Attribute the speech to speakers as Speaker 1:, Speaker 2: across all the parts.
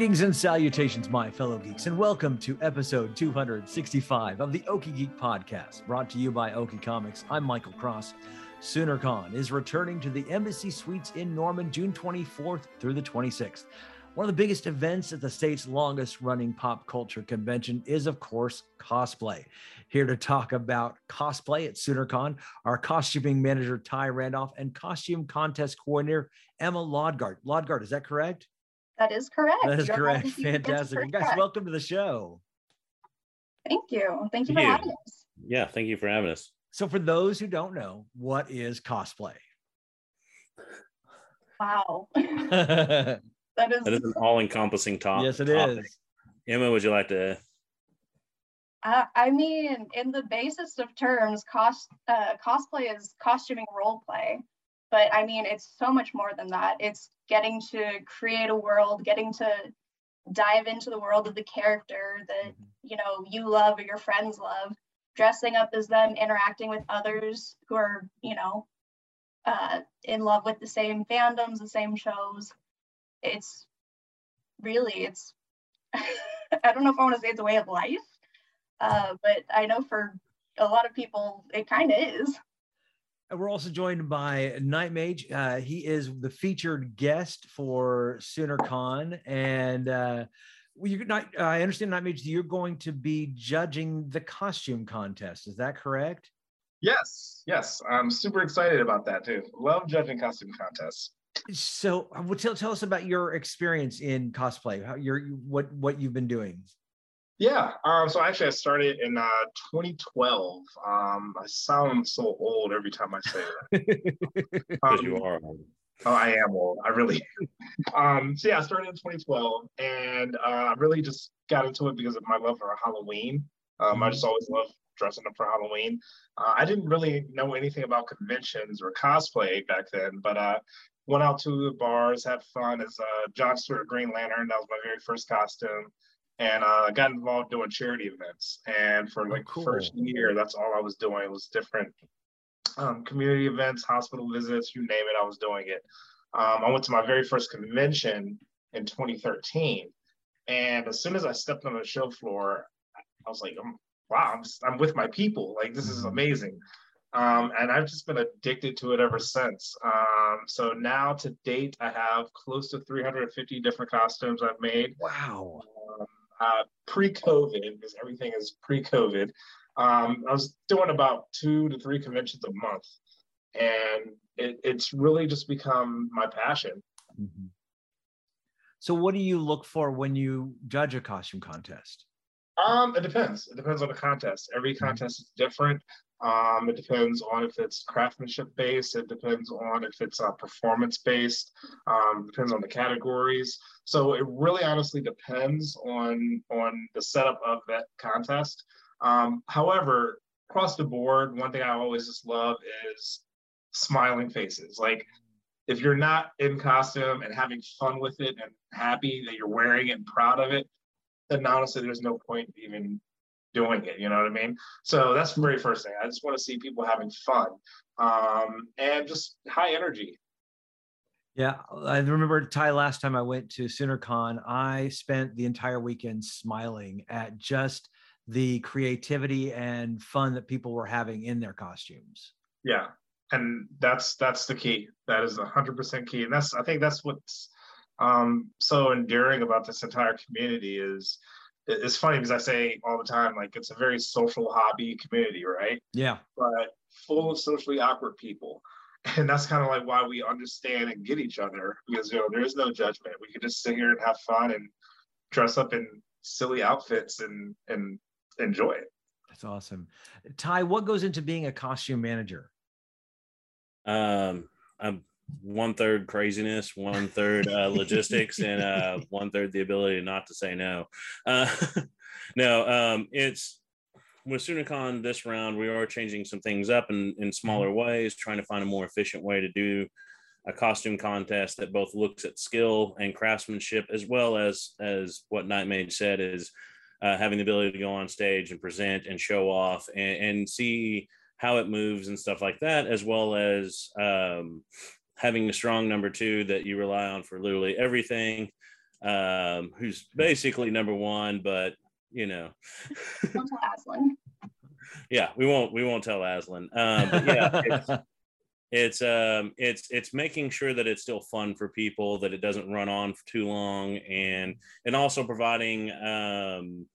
Speaker 1: Greetings and salutations, my fellow geeks, and welcome to episode 265 of the Okie Geek Podcast, brought to you by Okie Comics. I'm Michael Cross. SoonerCon is returning to the Embassy Suites in Norman June 24th through the 26th. One of the biggest events at the state's longest running pop culture convention is, of course, cosplay. Here to talk about cosplay at SoonerCon, our costuming manager, Ty Randolph, and costume contest coordinator, Emma Lodgard. Lodgard, is that correct?
Speaker 2: That is correct.
Speaker 1: That is You're correct. Fantastic. Well, guys, welcome to the show.
Speaker 2: Thank you. Thank you thank for you. having us.
Speaker 3: Yeah, thank you for having us.
Speaker 1: So, for those who don't know, what is cosplay?
Speaker 2: Wow.
Speaker 3: That is, that is an all-encompassing topic.
Speaker 1: Yes, it topic. is.
Speaker 3: Emma, would you like to?
Speaker 2: Uh, I mean, in the basest of terms, cost uh, cosplay is costuming role play, but I mean, it's so much more than that. It's getting to create a world, getting to dive into the world of the character that mm-hmm. you know you love or your friends love, dressing up as them, interacting with others who are you know uh, in love with the same fandoms, the same shows it's really it's I don't know if I want to say it's a way of life, uh, but I know for a lot of people it kind of is.
Speaker 1: And we're also joined by Night Mage. Uh, he is the featured guest for SoonerCon, and uh, you not. I understand, Night Mage. You're going to be judging the costume contest. Is that correct?
Speaker 4: Yes, yes. I'm super excited about that too. Love judging costume contests.
Speaker 1: So, uh, tell tell us about your experience in cosplay. How your what what you've been doing.
Speaker 4: Yeah. Um, so actually, I started in uh, 2012. Um, I sound so old every time I say
Speaker 3: that. um, you are.
Speaker 4: Oh, I am old. I really. um, so yeah, I started in 2012, and uh, I really just got into it because of my love for Halloween. Um, mm-hmm. I just always loved dressing up for Halloween. Uh, I didn't really know anything about conventions or cosplay back then, but uh, went out to the bars, had fun as uh, John Stewart Green Lantern. That was my very first costume. And uh, got involved doing charity events. And for like oh, cool. first year, that's all I was doing it was different um, community events, hospital visits, you name it, I was doing it. Um, I went to my very first convention in 2013. And as soon as I stepped on the show floor, I was like, um, wow, I'm, I'm with my people. Like, this is mm-hmm. amazing. Um, and I've just been addicted to it ever since. Um, so now to date, I have close to 350 different costumes I've made.
Speaker 1: Wow.
Speaker 4: Um, uh, pre-COVID, because everything is pre-COVID, um, I was doing about two to three conventions a month, and it, it's really just become my passion. Mm-hmm.
Speaker 1: So, what do you look for when you judge a costume contest?
Speaker 4: Um, it depends. It depends on the contest. Every mm-hmm. contest is different. Um, it depends on if it's craftsmanship based. It depends on if it's uh, performance based. Um, depends on the categories. So it really honestly depends on on the setup of that contest. Um, however, across the board, one thing I always just love is smiling faces. Like if you're not in costume and having fun with it and happy that you're wearing it and proud of it, then honestly, there's no point even doing it. You know what I mean? So that's the very first thing. I just want to see people having fun um, and just high energy.
Speaker 1: Yeah, I remember Ty. Last time I went to SoonerCon, I spent the entire weekend smiling at just the creativity and fun that people were having in their costumes.
Speaker 4: Yeah, and that's that's the key. That is a hundred percent key, and that's I think that's what's um, so endearing about this entire community is it's funny because I say all the time, like it's a very social hobby community, right?
Speaker 1: Yeah.
Speaker 4: But full of socially awkward people. And that's kind of like why we understand and get each other because you know there is no judgment. We can just sit here and have fun and dress up in silly outfits and and enjoy it.
Speaker 1: That's awesome. Ty, what goes into being a costume manager?
Speaker 3: Um, I'm one third craziness, one third uh, logistics, and uh, one third the ability not to say no. Uh, no, um, it's with SoonerCon this round, we are changing some things up in, in smaller ways, trying to find a more efficient way to do a costume contest that both looks at skill and craftsmanship, as well as as what Nightmage said is uh, having the ability to go on stage and present and show off and, and see how it moves and stuff like that, as well as um, having a strong number two that you rely on for literally everything, um, who's basically number one, but you know. Aslan. yeah, we won't we won't tell Aslan. Um, but yeah, it's, it's um it's it's making sure that it's still fun for people, that it doesn't run on for too long, and and also providing um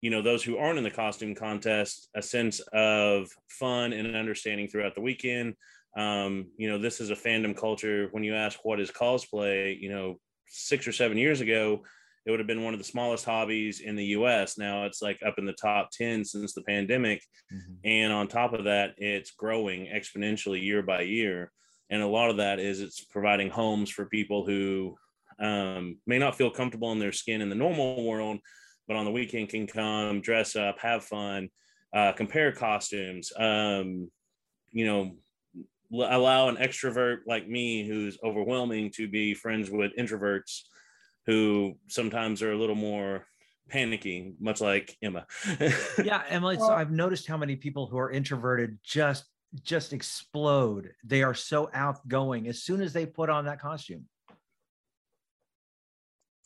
Speaker 3: you know those who aren't in the costume contest a sense of fun and understanding throughout the weekend um, you know this is a fandom culture when you ask what is cosplay you know six or seven years ago it would have been one of the smallest hobbies in the US. Now it's like up in the top 10 since the pandemic. Mm-hmm. And on top of that, it's growing exponentially year by year. And a lot of that is it's providing homes for people who um, may not feel comfortable in their skin in the normal world, but on the weekend can come, dress up, have fun, uh, compare costumes, um, you know, allow an extrovert like me who's overwhelming to be friends with introverts who sometimes are a little more panicky, much like Emma.
Speaker 1: yeah, emily So I've noticed how many people who are introverted just just explode. They are so outgoing as soon as they put on that costume.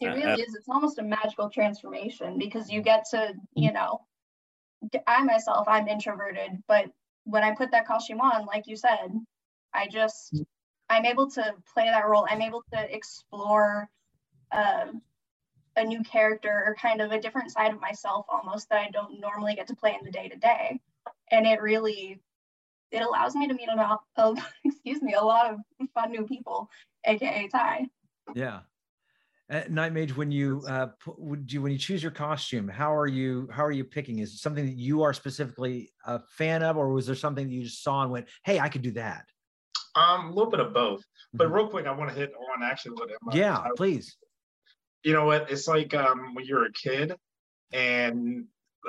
Speaker 2: It really uh, is. It's almost a magical transformation because you get to, you know, I myself, I'm introverted, but when I put that costume on, like you said, I just, I'm able to play that role. I'm able to explore um, a new character or kind of a different side of myself almost that I don't normally get to play in the day to day. And it really, it allows me to meet a lot of, excuse me, a lot of fun new people, AKA Ty.
Speaker 1: Yeah. Nightmage, when you uh, would you when you choose your costume, how are you how are you picking? Is it something that you are specifically a fan of, or was there something that you just saw and went, "Hey, I could do that"?
Speaker 4: Um, a little bit of both. But mm-hmm. real quick, I want to hit on actually what
Speaker 1: Emma. Yeah, please
Speaker 4: you know what? It's like um, when you're a kid and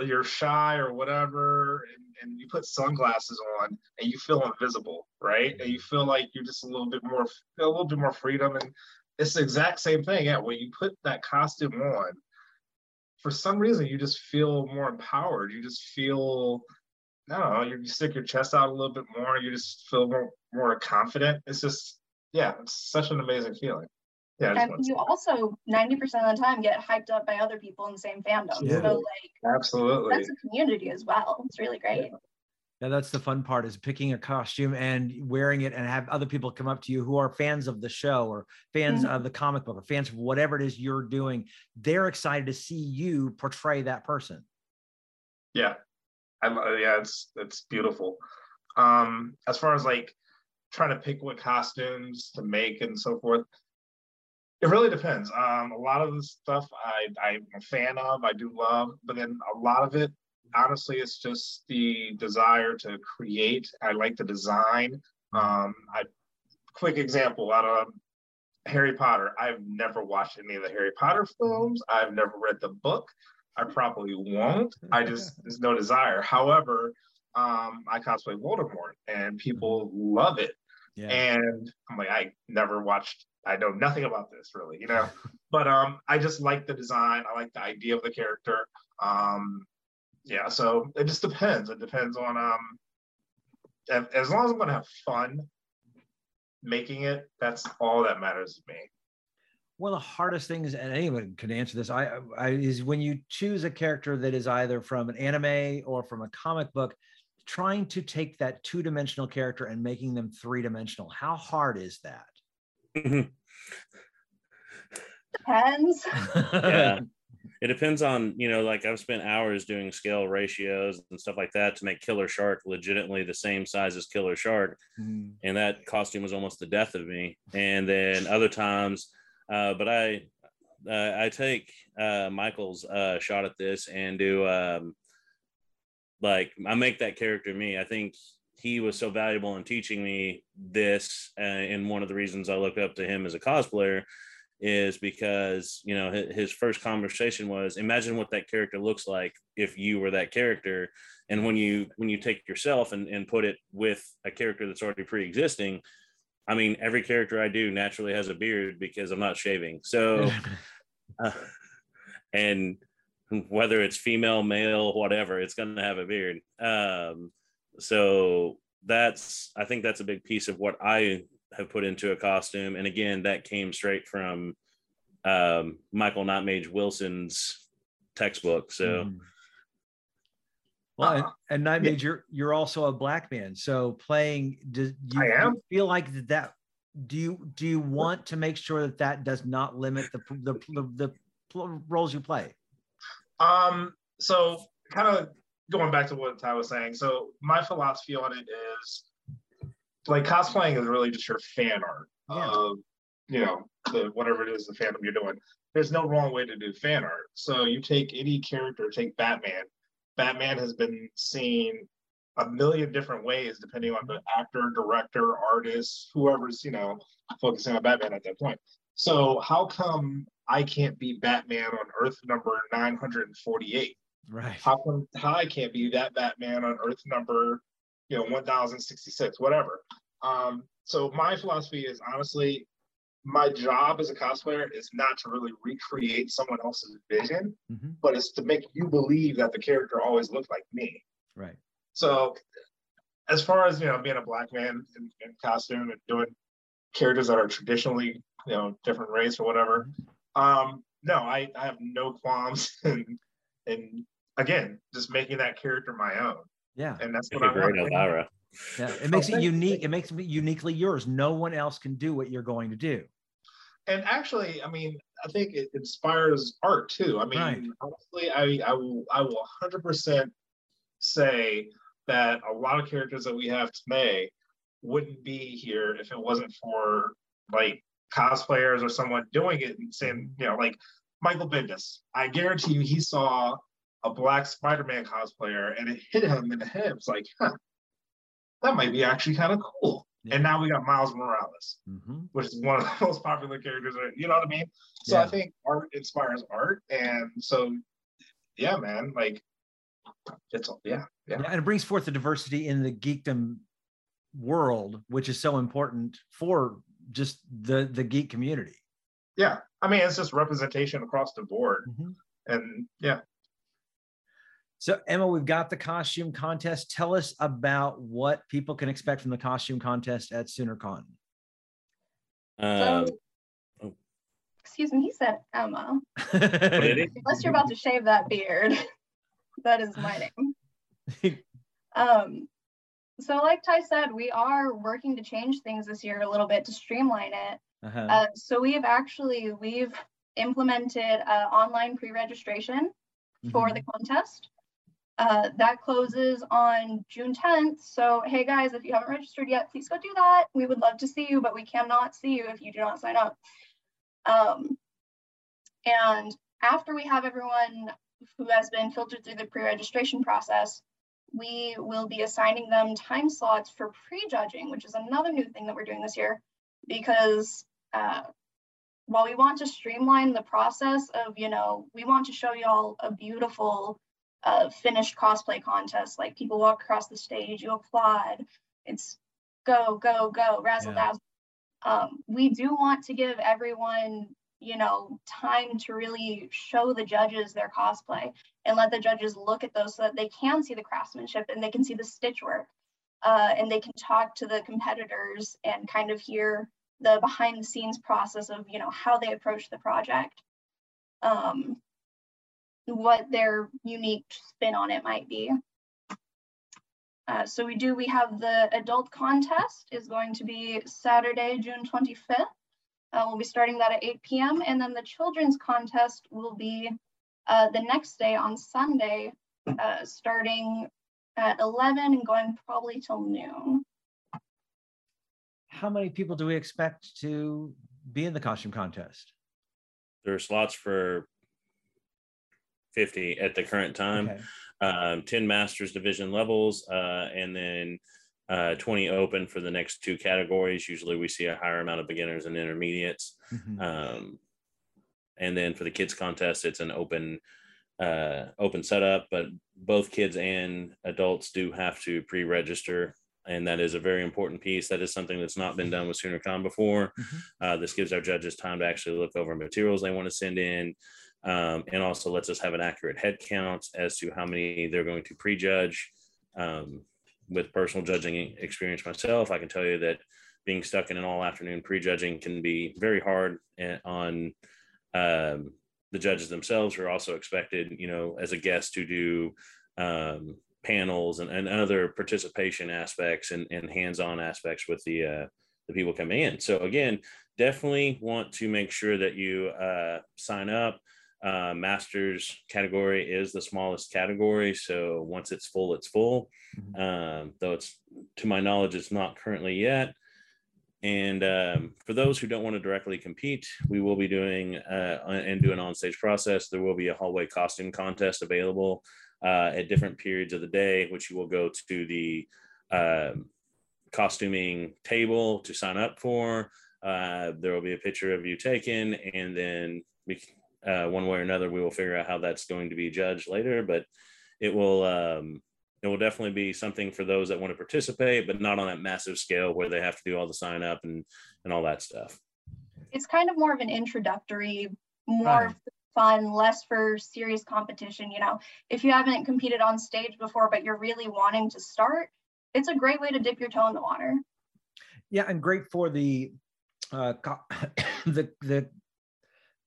Speaker 4: you're shy or whatever, and, and you put sunglasses on and you feel invisible, right? And you feel like you're just a little bit more, a little bit more freedom. And it's the exact same thing. Yeah, when you put that costume on, for some reason you just feel more empowered. You just feel, I you stick your chest out a little bit more. You just feel more more confident. It's just, yeah, it's such an amazing feeling.
Speaker 2: Yeah, and you also 90% of the time get hyped up by other people in the same fandom. Yeah. So like
Speaker 4: absolutely
Speaker 2: that's a community as well. It's really great.
Speaker 1: Yeah. yeah, that's the fun part is picking a costume and wearing it and have other people come up to you who are fans of the show or fans mm-hmm. of the comic book or fans of whatever it is you're doing. They're excited to see you portray that person.
Speaker 4: Yeah. I yeah, it's it's beautiful. Um, as far as like trying to pick what costumes to make and so forth, it really depends. Um, a lot of the stuff I, I'm a fan of, I do love, but then a lot of it, honestly, it's just the desire to create. I like the design. Um, I quick example out of Harry Potter. I've never watched any of the Harry Potter films. I've never read the book. I probably won't. I just there's no desire. However, um, I cosplay Voldemort, and people love it. Yeah. And I'm like, I never watched I know nothing about this really, you know. but um, I just like the design. I like the idea of the character. Um, yeah, so it just depends. It depends on um, as long as I'm gonna have fun making it. That's all that matters to me.
Speaker 1: One of the hardest things, and anyone can answer this, I, I is when you choose a character that is either from an anime or from a comic book, trying to take that two-dimensional character and making them three-dimensional. How hard is that?
Speaker 2: Depends.
Speaker 3: yeah. It depends on, you know, like I've spent hours doing scale ratios and stuff like that to make Killer Shark legitimately the same size as Killer Shark. Mm. And that costume was almost the death of me. And then other times, uh, but I, uh, I take uh, Michael's uh, shot at this and do um, like I make that character me. I think he was so valuable in teaching me this, uh, and one of the reasons I look up to him as a cosplayer is because you know his first conversation was imagine what that character looks like if you were that character and when you when you take yourself and, and put it with a character that's already pre-existing i mean every character i do naturally has a beard because i'm not shaving so uh, and whether it's female male whatever it's going to have a beard um, so that's i think that's a big piece of what i have put into a costume. And again, that came straight from um, Michael Nightmage Wilson's textbook. So, mm.
Speaker 1: Well, and, and Nightmage, you're you're also a black man. So playing, do you,
Speaker 4: I am.
Speaker 1: Feel like that? Do you do you want to make sure that that does not limit the the the, the roles you play?
Speaker 4: Um. So, kind of going back to what Ty was saying. So, my philosophy on it is like cosplaying is really just your fan art yeah. of you know the whatever it is the fandom you're doing there's no wrong way to do fan art so you take any character take batman batman has been seen a million different ways depending on the actor director artist whoever's you know focusing on batman at that point. So how come i can't be batman on earth number 948
Speaker 1: right.
Speaker 4: How come how i can't be that batman on earth number you know 1066 whatever? Um, so my philosophy is honestly my job as a cosplayer is not to really recreate someone else's vision mm-hmm. but it's to make you believe that the character always looked like me
Speaker 1: right
Speaker 4: so as far as you know being a black man in, in costume and doing characters that are traditionally you know different race or whatever mm-hmm. um no i i have no qualms and in again just making that character my own
Speaker 1: yeah.
Speaker 4: And that's what I want.
Speaker 1: Elvira. Yeah, it makes it unique. It makes it uniquely yours. No one else can do what you're going to do.
Speaker 4: And actually, I mean, I think it inspires art too. I mean, right. honestly, I, I will I will 100% say that a lot of characters that we have today wouldn't be here if it wasn't for like cosplayers or someone doing it and saying, you know, like Michael Bendis. I guarantee you he saw a black Spider-Man cosplayer and it hit him in the head. It's like, huh, that might be actually kind of cool. Yeah. And now we got Miles Morales, mm-hmm. which is one of the most popular characters. You know what I mean? So yeah. I think art inspires art, and so yeah, man, like it's yeah, yeah, yeah,
Speaker 1: and it brings forth the diversity in the geekdom world, which is so important for just the the geek community.
Speaker 4: Yeah, I mean, it's just representation across the board, mm-hmm. and yeah,
Speaker 1: so, Emma, we've got the costume contest. Tell us about what people can expect from the costume contest at SoonerCon.
Speaker 2: Um, so, oh. excuse me, he said Emma. Unless you're about to shave that beard, that is my name. um, so, like Ty said, we are working to change things this year a little bit to streamline it. Uh-huh. Uh, so we have actually we've implemented uh, online pre-registration mm-hmm. for the contest. Uh, that closes on June 10th. So, hey guys, if you haven't registered yet, please go do that. We would love to see you, but we cannot see you if you do not sign up. Um, and after we have everyone who has been filtered through the pre-registration process, we will be assigning them time slots for pre-judging, which is another new thing that we're doing this year, because uh, while we want to streamline the process of, you know, we want to show y'all a beautiful uh, finished cosplay contest. Like people walk across the stage, you applaud. It's go, go, go, razzle yeah. dazzle. Um, we do want to give everyone, you know, time to really show the judges their cosplay and let the judges look at those so that they can see the craftsmanship and they can see the stitch work. Uh, and they can talk to the competitors and kind of hear the behind the scenes process of, you know, how they approach the project. Um, what their unique spin on it might be. Uh, so we do, we have the adult contest is going to be Saturday, June 25th. Uh, we'll be starting that at 8 p.m. And then the children's contest will be uh, the next day on Sunday, uh, starting at 11 and going probably till noon.
Speaker 1: How many people do we expect to be in the costume contest?
Speaker 3: There are slots for 50 at the current time. Okay. um, 10 masters division levels, uh, and then uh, 20 open for the next two categories. Usually we see a higher amount of beginners and intermediates. Mm-hmm. Um, and then for the kids contest, it's an open uh, open setup, but both kids and adults do have to pre-register and that is a very important piece. That is something that's not been done with SoonerCon before. Mm-hmm. Uh, this gives our judges time to actually look over materials they want to send in, um, and also lets us have an accurate head count as to how many they're going to prejudge. Um, with personal judging experience myself, I can tell you that being stuck in an all afternoon prejudging can be very hard eh, on um, the judges themselves, who are also expected, you know, as a guest to do um, panels and, and other participation aspects and, and hands-on aspects with the uh, the people coming in. So again, definitely want to make sure that you uh, sign up. Uh, masters category is the smallest category, so once it's full, it's full. Mm-hmm. Um, though it's to my knowledge, it's not currently yet. And um, for those who don't want to directly compete, we will be doing uh, and do an on-stage process. There will be a hallway costume contest available uh, at different periods of the day, which you will go to the um, costuming table to sign up for. Uh, there will be a picture of you taken, and then we, uh, one way or another, we will figure out how that's going to be judged later. But it will um, it will definitely be something for those that want to participate, but not on that massive scale where they have to do all the sign up and and all that stuff.
Speaker 2: It's kind of more of an introductory, more right fun, less for serious competition. You know, if you haven't competed on stage before, but you're really wanting to start, it's a great way to dip your toe in the water.
Speaker 1: Yeah, and great for the uh, the the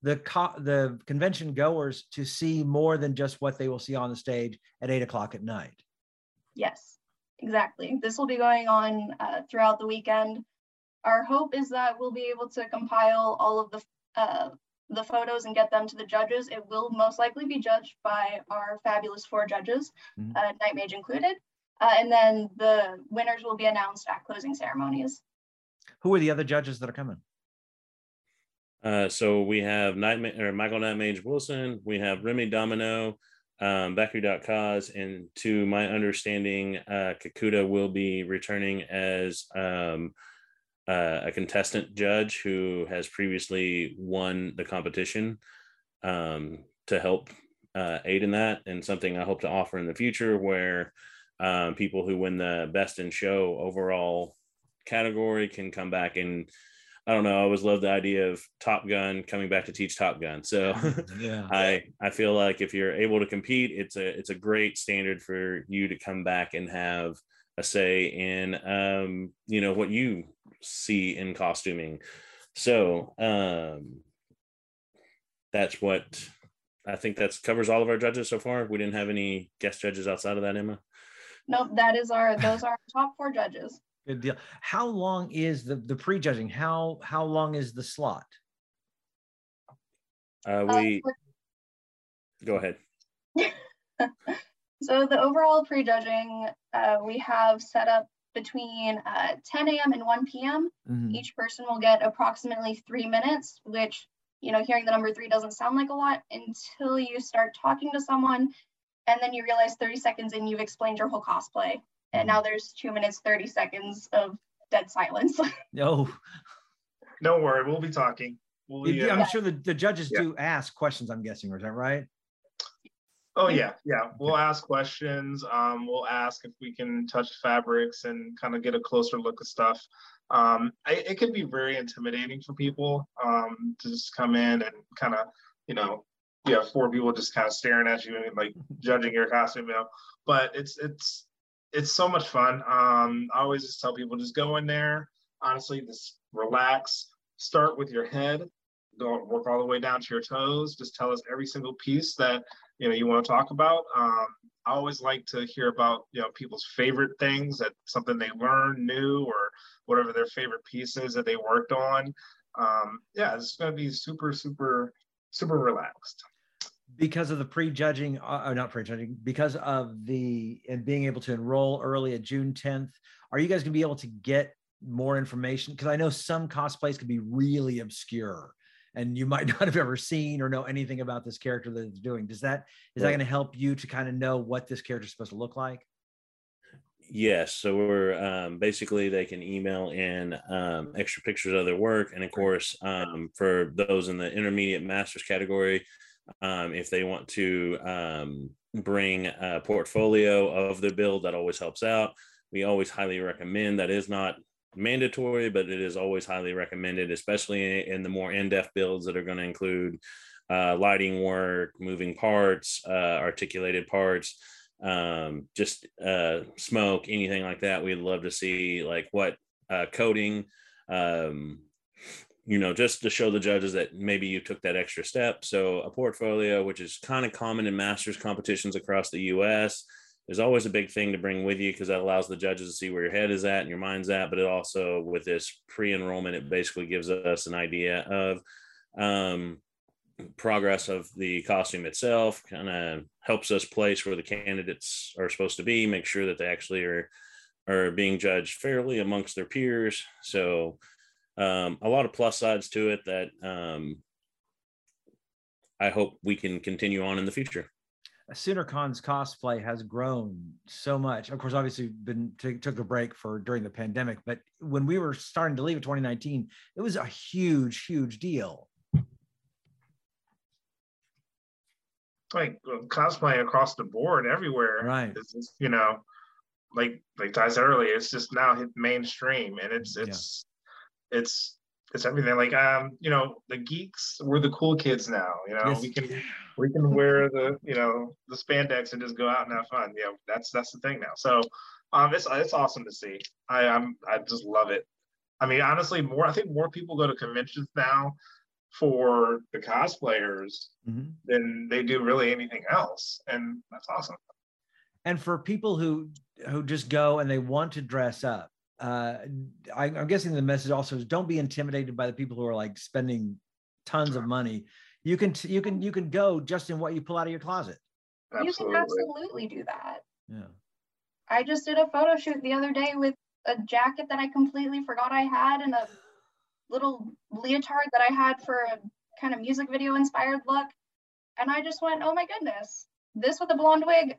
Speaker 1: the co- the convention goers to see more than just what they will see on the stage at eight o'clock at night.
Speaker 2: Yes, exactly. This will be going on uh, throughout the weekend. Our hope is that we'll be able to compile all of the uh, the photos and get them to the judges, it will most likely be judged by our fabulous four judges, mm-hmm. uh, Night Mage included. Uh, and then the winners will be announced at closing ceremonies.
Speaker 1: Who are the other judges that are coming?
Speaker 3: Uh, so we have Night or Michael Nightmage Wilson, we have Remy Domino, um, Baku.Kaz, and to my understanding, uh, Kakuta will be returning as um, uh, a contestant judge who has previously won the competition um, to help uh, aid in that, and something I hope to offer in the future where um, people who win the best in show overall category can come back and I don't know. I always love the idea of Top Gun coming back to teach Top Gun. So yeah. I I feel like if you're able to compete, it's a it's a great standard for you to come back and have a say in um, you know what you see in costuming. So um, that's what I think that covers all of our judges so far. We didn't have any guest judges outside of that, Emma.
Speaker 2: Nope, that is our those are our top four judges.
Speaker 1: Good deal. How long is the the prejudging? How how long is the slot?
Speaker 3: Uh, we uh, go ahead.
Speaker 2: so the overall prejudging, uh, we have set up between uh, 10 a.m. and 1 p.m. Mm-hmm. Each person will get approximately three minutes, which, you know, hearing the number three doesn't sound like a lot until you start talking to someone. And then you realize 30 seconds and you've explained your whole cosplay. And now there's two minutes, 30 seconds of dead silence.
Speaker 1: no.
Speaker 4: Don't worry, we'll be talking. We'll
Speaker 1: be, uh, I'm sure the, the judges yeah. do ask questions, I'm guessing, or is that right?
Speaker 4: Oh yeah, yeah. We'll ask questions. Um, we'll ask if we can touch fabrics and kind of get a closer look at stuff. Um, I, it can be very intimidating for people um, to just come in and kind of, you know, you have four people just kind of staring at you and like judging your costume, you know. But it's it's it's so much fun. Um, I always just tell people just go in there. Honestly, just relax. Start with your head. Go work all the way down to your toes. Just tell us every single piece that you know you want to talk about. Um, I always like to hear about you know people's favorite things that something they learned new or whatever their favorite pieces that they worked on. Um, yeah, it's going to be super super super relaxed
Speaker 1: because of the prejudging uh, uh, not prejudging because of the and being able to enroll early at june 10th are you guys going to be able to get more information because i know some cosplays can be really obscure and you might not have ever seen or know anything about this character that it's doing. Does that is that going to help you to kind of know what this character is supposed to look like?
Speaker 3: Yes. So we're um, basically they can email in um, extra pictures of their work, and of course, um, for those in the intermediate masters category, um, if they want to um, bring a portfolio of their build, that always helps out. We always highly recommend. That is not mandatory, but it is always highly recommended, especially in the more in-depth builds that are going to include uh, lighting work, moving parts, uh, articulated parts um, just uh, smoke, anything like that. We'd love to see like what uh, coating, um, you know, just to show the judges that maybe you took that extra step. So a portfolio, which is kind of common in masters competitions across the U.S., is always a big thing to bring with you because that allows the judges to see where your head is at and your mind's at. But it also, with this pre-enrollment, it basically gives us an idea of um, progress of the costume itself kind of helps us place where the candidates are supposed to be make sure that they actually are are being judged fairly amongst their peers so um, a lot of plus sides to it that um, i hope we can continue on in the future
Speaker 1: SoonerCon's cosplay has grown so much. Of course, obviously, been t- took a break for during the pandemic, but when we were starting to leave in 2019, it was a huge, huge deal.
Speaker 4: like cosplay across the board everywhere.
Speaker 1: Right.
Speaker 4: It's just, you know, like like Ty said earlier, it's just now hit mainstream and it's it's yeah. It's it's everything. Like um, you know, the geeks, we're the cool kids now. You know, yes. we can we can wear the you know the spandex and just go out and have fun. Yeah, that's that's the thing now. So um, it's it's awesome to see. I I'm I just love it. I mean, honestly, more I think more people go to conventions now for the cosplayers mm-hmm. than they do really anything else and that's awesome
Speaker 1: and for people who who just go and they want to dress up uh, I, am guessing the message also is don't be intimidated by the people who are like spending tons of money you can you can you can go just in what you pull out of your closet
Speaker 2: absolutely. you can absolutely do that
Speaker 1: yeah
Speaker 2: i just did a photo shoot the other day with a jacket that i completely forgot i had and a little leotard that I had for a kind of music video inspired look. And I just went, oh my goodness, this with a blonde wig,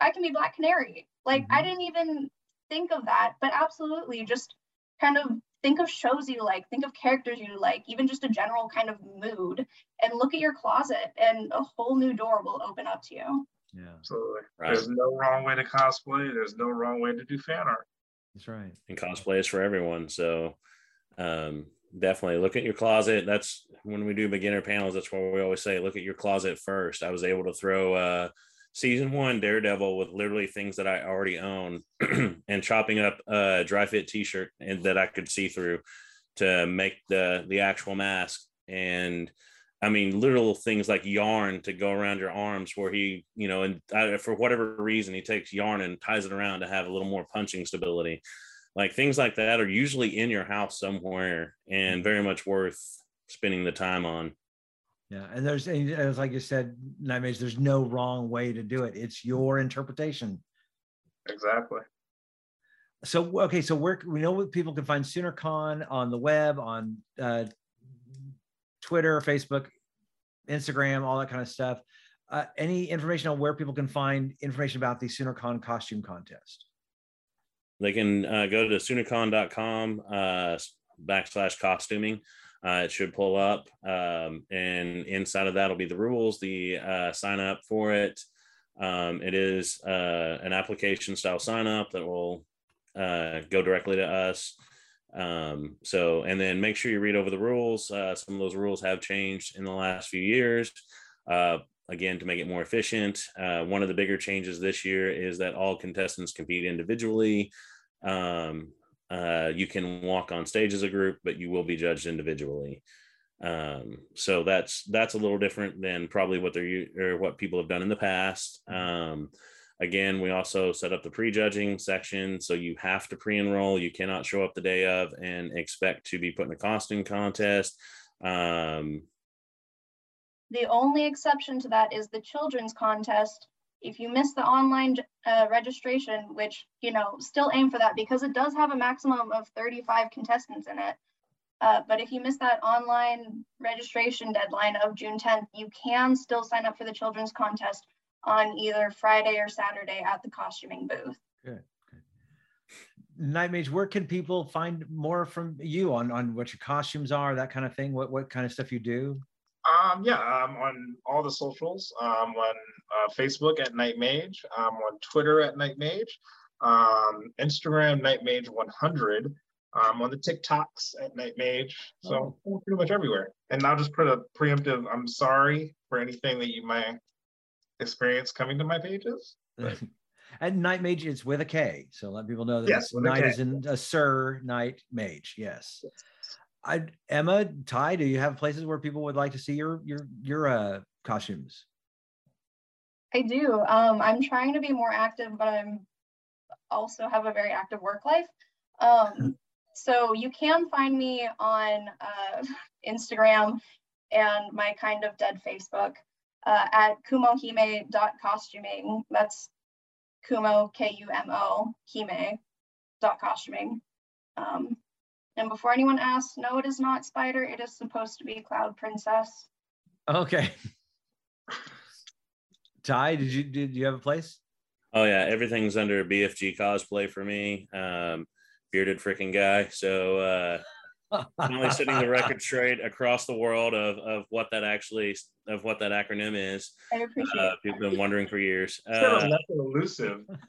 Speaker 2: I can be Black Canary. Like mm-hmm. I didn't even think of that, but absolutely just kind of think of shows you like, think of characters you like, even just a general kind of mood, and look at your closet, and a whole new door will open up to you.
Speaker 1: Yeah,
Speaker 4: absolutely. Right. There's no wrong way to cosplay. There's no wrong way to do fan art.
Speaker 1: That's right.
Speaker 3: And cosplay is for everyone. So, um, definitely look at your closet. That's when we do beginner panels. That's why we always say, look at your closet first. I was able to throw uh, season one Daredevil with literally things that I already own and chopping up a dry fit t-shirt and that I could see through to make the, the actual mask. And I mean, literal things like yarn to go around your arms where he, you know, and uh, for whatever reason, he takes yarn and ties it around to have a little more punching stability. Like things like that are usually in your house somewhere and very much worth spending the time on
Speaker 1: yeah and there's as like you said Nightmage, there's no wrong way to do it. It's your interpretation.
Speaker 4: Exactly.
Speaker 1: So okay so where we know people can find SoonerCon on the web on uh, twitter facebook instagram all that kind of stuff. Uh, any information on where people can find information about the SoonerCon costume contest?
Speaker 3: They can uh, go to SoonerCon.com uh, backslash costuming. Uh, it should pull up, um, and inside of that will be the rules, the uh, sign up for it. Um, it is uh, an application style sign up that will uh, go directly to us. Um, so, and then make sure you read over the rules. Uh, some of those rules have changed in the last few years. Uh, again to make it more efficient. One of the bigger changes this year is that all contestants compete individually. Um, uh, you can walk on stage as a group, but you will be judged individually. Um, so that's that's a little different than probably what they're or what people have done in the past. Um, again, we also set up the pre-judging section, so you have to pre-enroll. You cannot show up the day of and expect to be put in a costume contest. Um,
Speaker 2: the only exception to that is the children's contest. If you miss the online uh, registration, which, you know, still aim for that because it does have a maximum of 35 contestants in it. Uh, but if you miss that online registration deadline of June 10th, you can still sign up for the children's contest on either Friday or Saturday at the costuming booth.
Speaker 1: Good. Night Mage, where can people find more from you on, on what your costumes are, that kind of thing? What what kind of stuff you do?
Speaker 4: Um, yeah, I'm on all the socials. Um, on uh, Facebook at Night Mage. I'm on Twitter at Night Mage. Um, Instagram Night Mage 100. I'm on the TikToks at Night Mage. So oh. pretty much everywhere. And I'll just put a preemptive. I'm sorry for anything that you might experience coming to my pages.
Speaker 1: and Night Mage is with a K. So let people know that yes, Night is in a Sir Night Mage. Yes. yes. I Emma, Ty, do you have places where people would like to see your your your uh costumes?
Speaker 2: I do. Um, I'm trying to be more active, but I'm also have a very active work life. Um, so you can find me on uh, Instagram and my kind of dead Facebook uh, at kumohime.costuming. That's Kumo, K U M O, Hime, dot costuming. Um, and before anyone asks, no, it is not Spider. It is supposed to be Cloud Princess.
Speaker 1: Okay. Ty, did you did you have a place?
Speaker 3: Oh yeah, everything's under BFG cosplay for me. Um, bearded freaking guy. So uh, finally setting the record straight across the world of, of what that actually of what that acronym is.
Speaker 2: I appreciate uh,
Speaker 3: People have been wondering for years.
Speaker 4: Uh, elusive.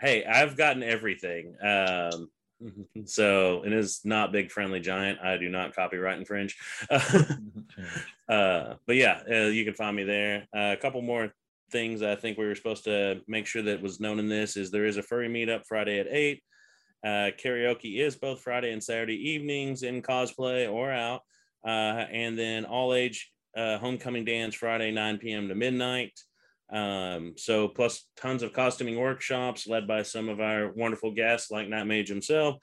Speaker 3: hey, I've gotten everything. Um, so it is not big friendly giant. I do not copyright infringe. uh, but yeah, uh, you can find me there. Uh, a couple more things I think we were supposed to make sure that was known in this is there is a furry meetup Friday at eight. Uh, karaoke is both Friday and Saturday evenings in cosplay or out. Uh, and then all age uh, homecoming dance Friday, 9 p.m. to midnight. Um, so, plus tons of costuming workshops led by some of our wonderful guests, like Night Mage himself,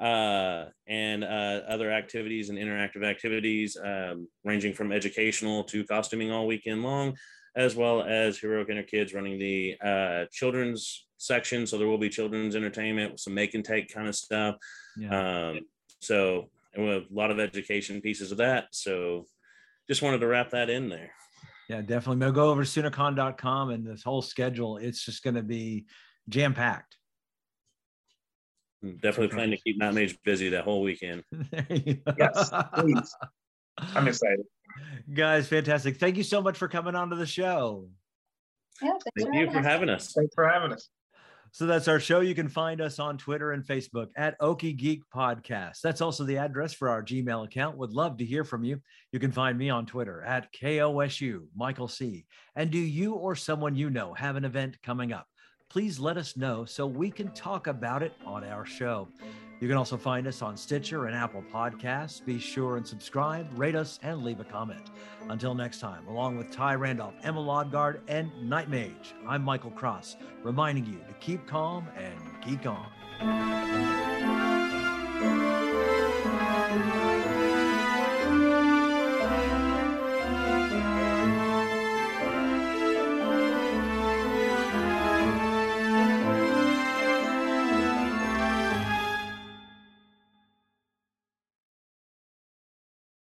Speaker 3: uh, and uh, other activities and interactive activities, um, ranging from educational to costuming all weekend long, as well as Heroic Inner Kids running the uh, children's section. So there will be children's entertainment, with some make and take kind of stuff. Yeah. Um, so a lot of education pieces of that. So just wanted to wrap that in there.
Speaker 1: Yeah, definitely. We'll go over to Soonercon.com and this whole schedule. It's just going to be jam packed.
Speaker 3: Definitely plan to keep Night Mage busy that whole weekend.
Speaker 4: yes, please. I'm excited.
Speaker 1: Guys, fantastic. Thank you so much for coming on to the show.
Speaker 2: Yeah,
Speaker 3: thank you for having us.
Speaker 4: Thanks for having us.
Speaker 1: So that's our show. You can find us on Twitter and Facebook at Okie Geek Podcast. That's also the address for our Gmail account. Would love to hear from you. You can find me on Twitter at KOSU Michael C. And do you or someone you know have an event coming up? Please let us know so we can talk about it on our show. You can also find us on Stitcher and Apple Podcasts. Be sure and subscribe, rate us, and leave a comment. Until next time, along with Ty Randolph, Emma Lodgard, and Night Mage, I'm Michael Cross, reminding you to keep calm and geek on.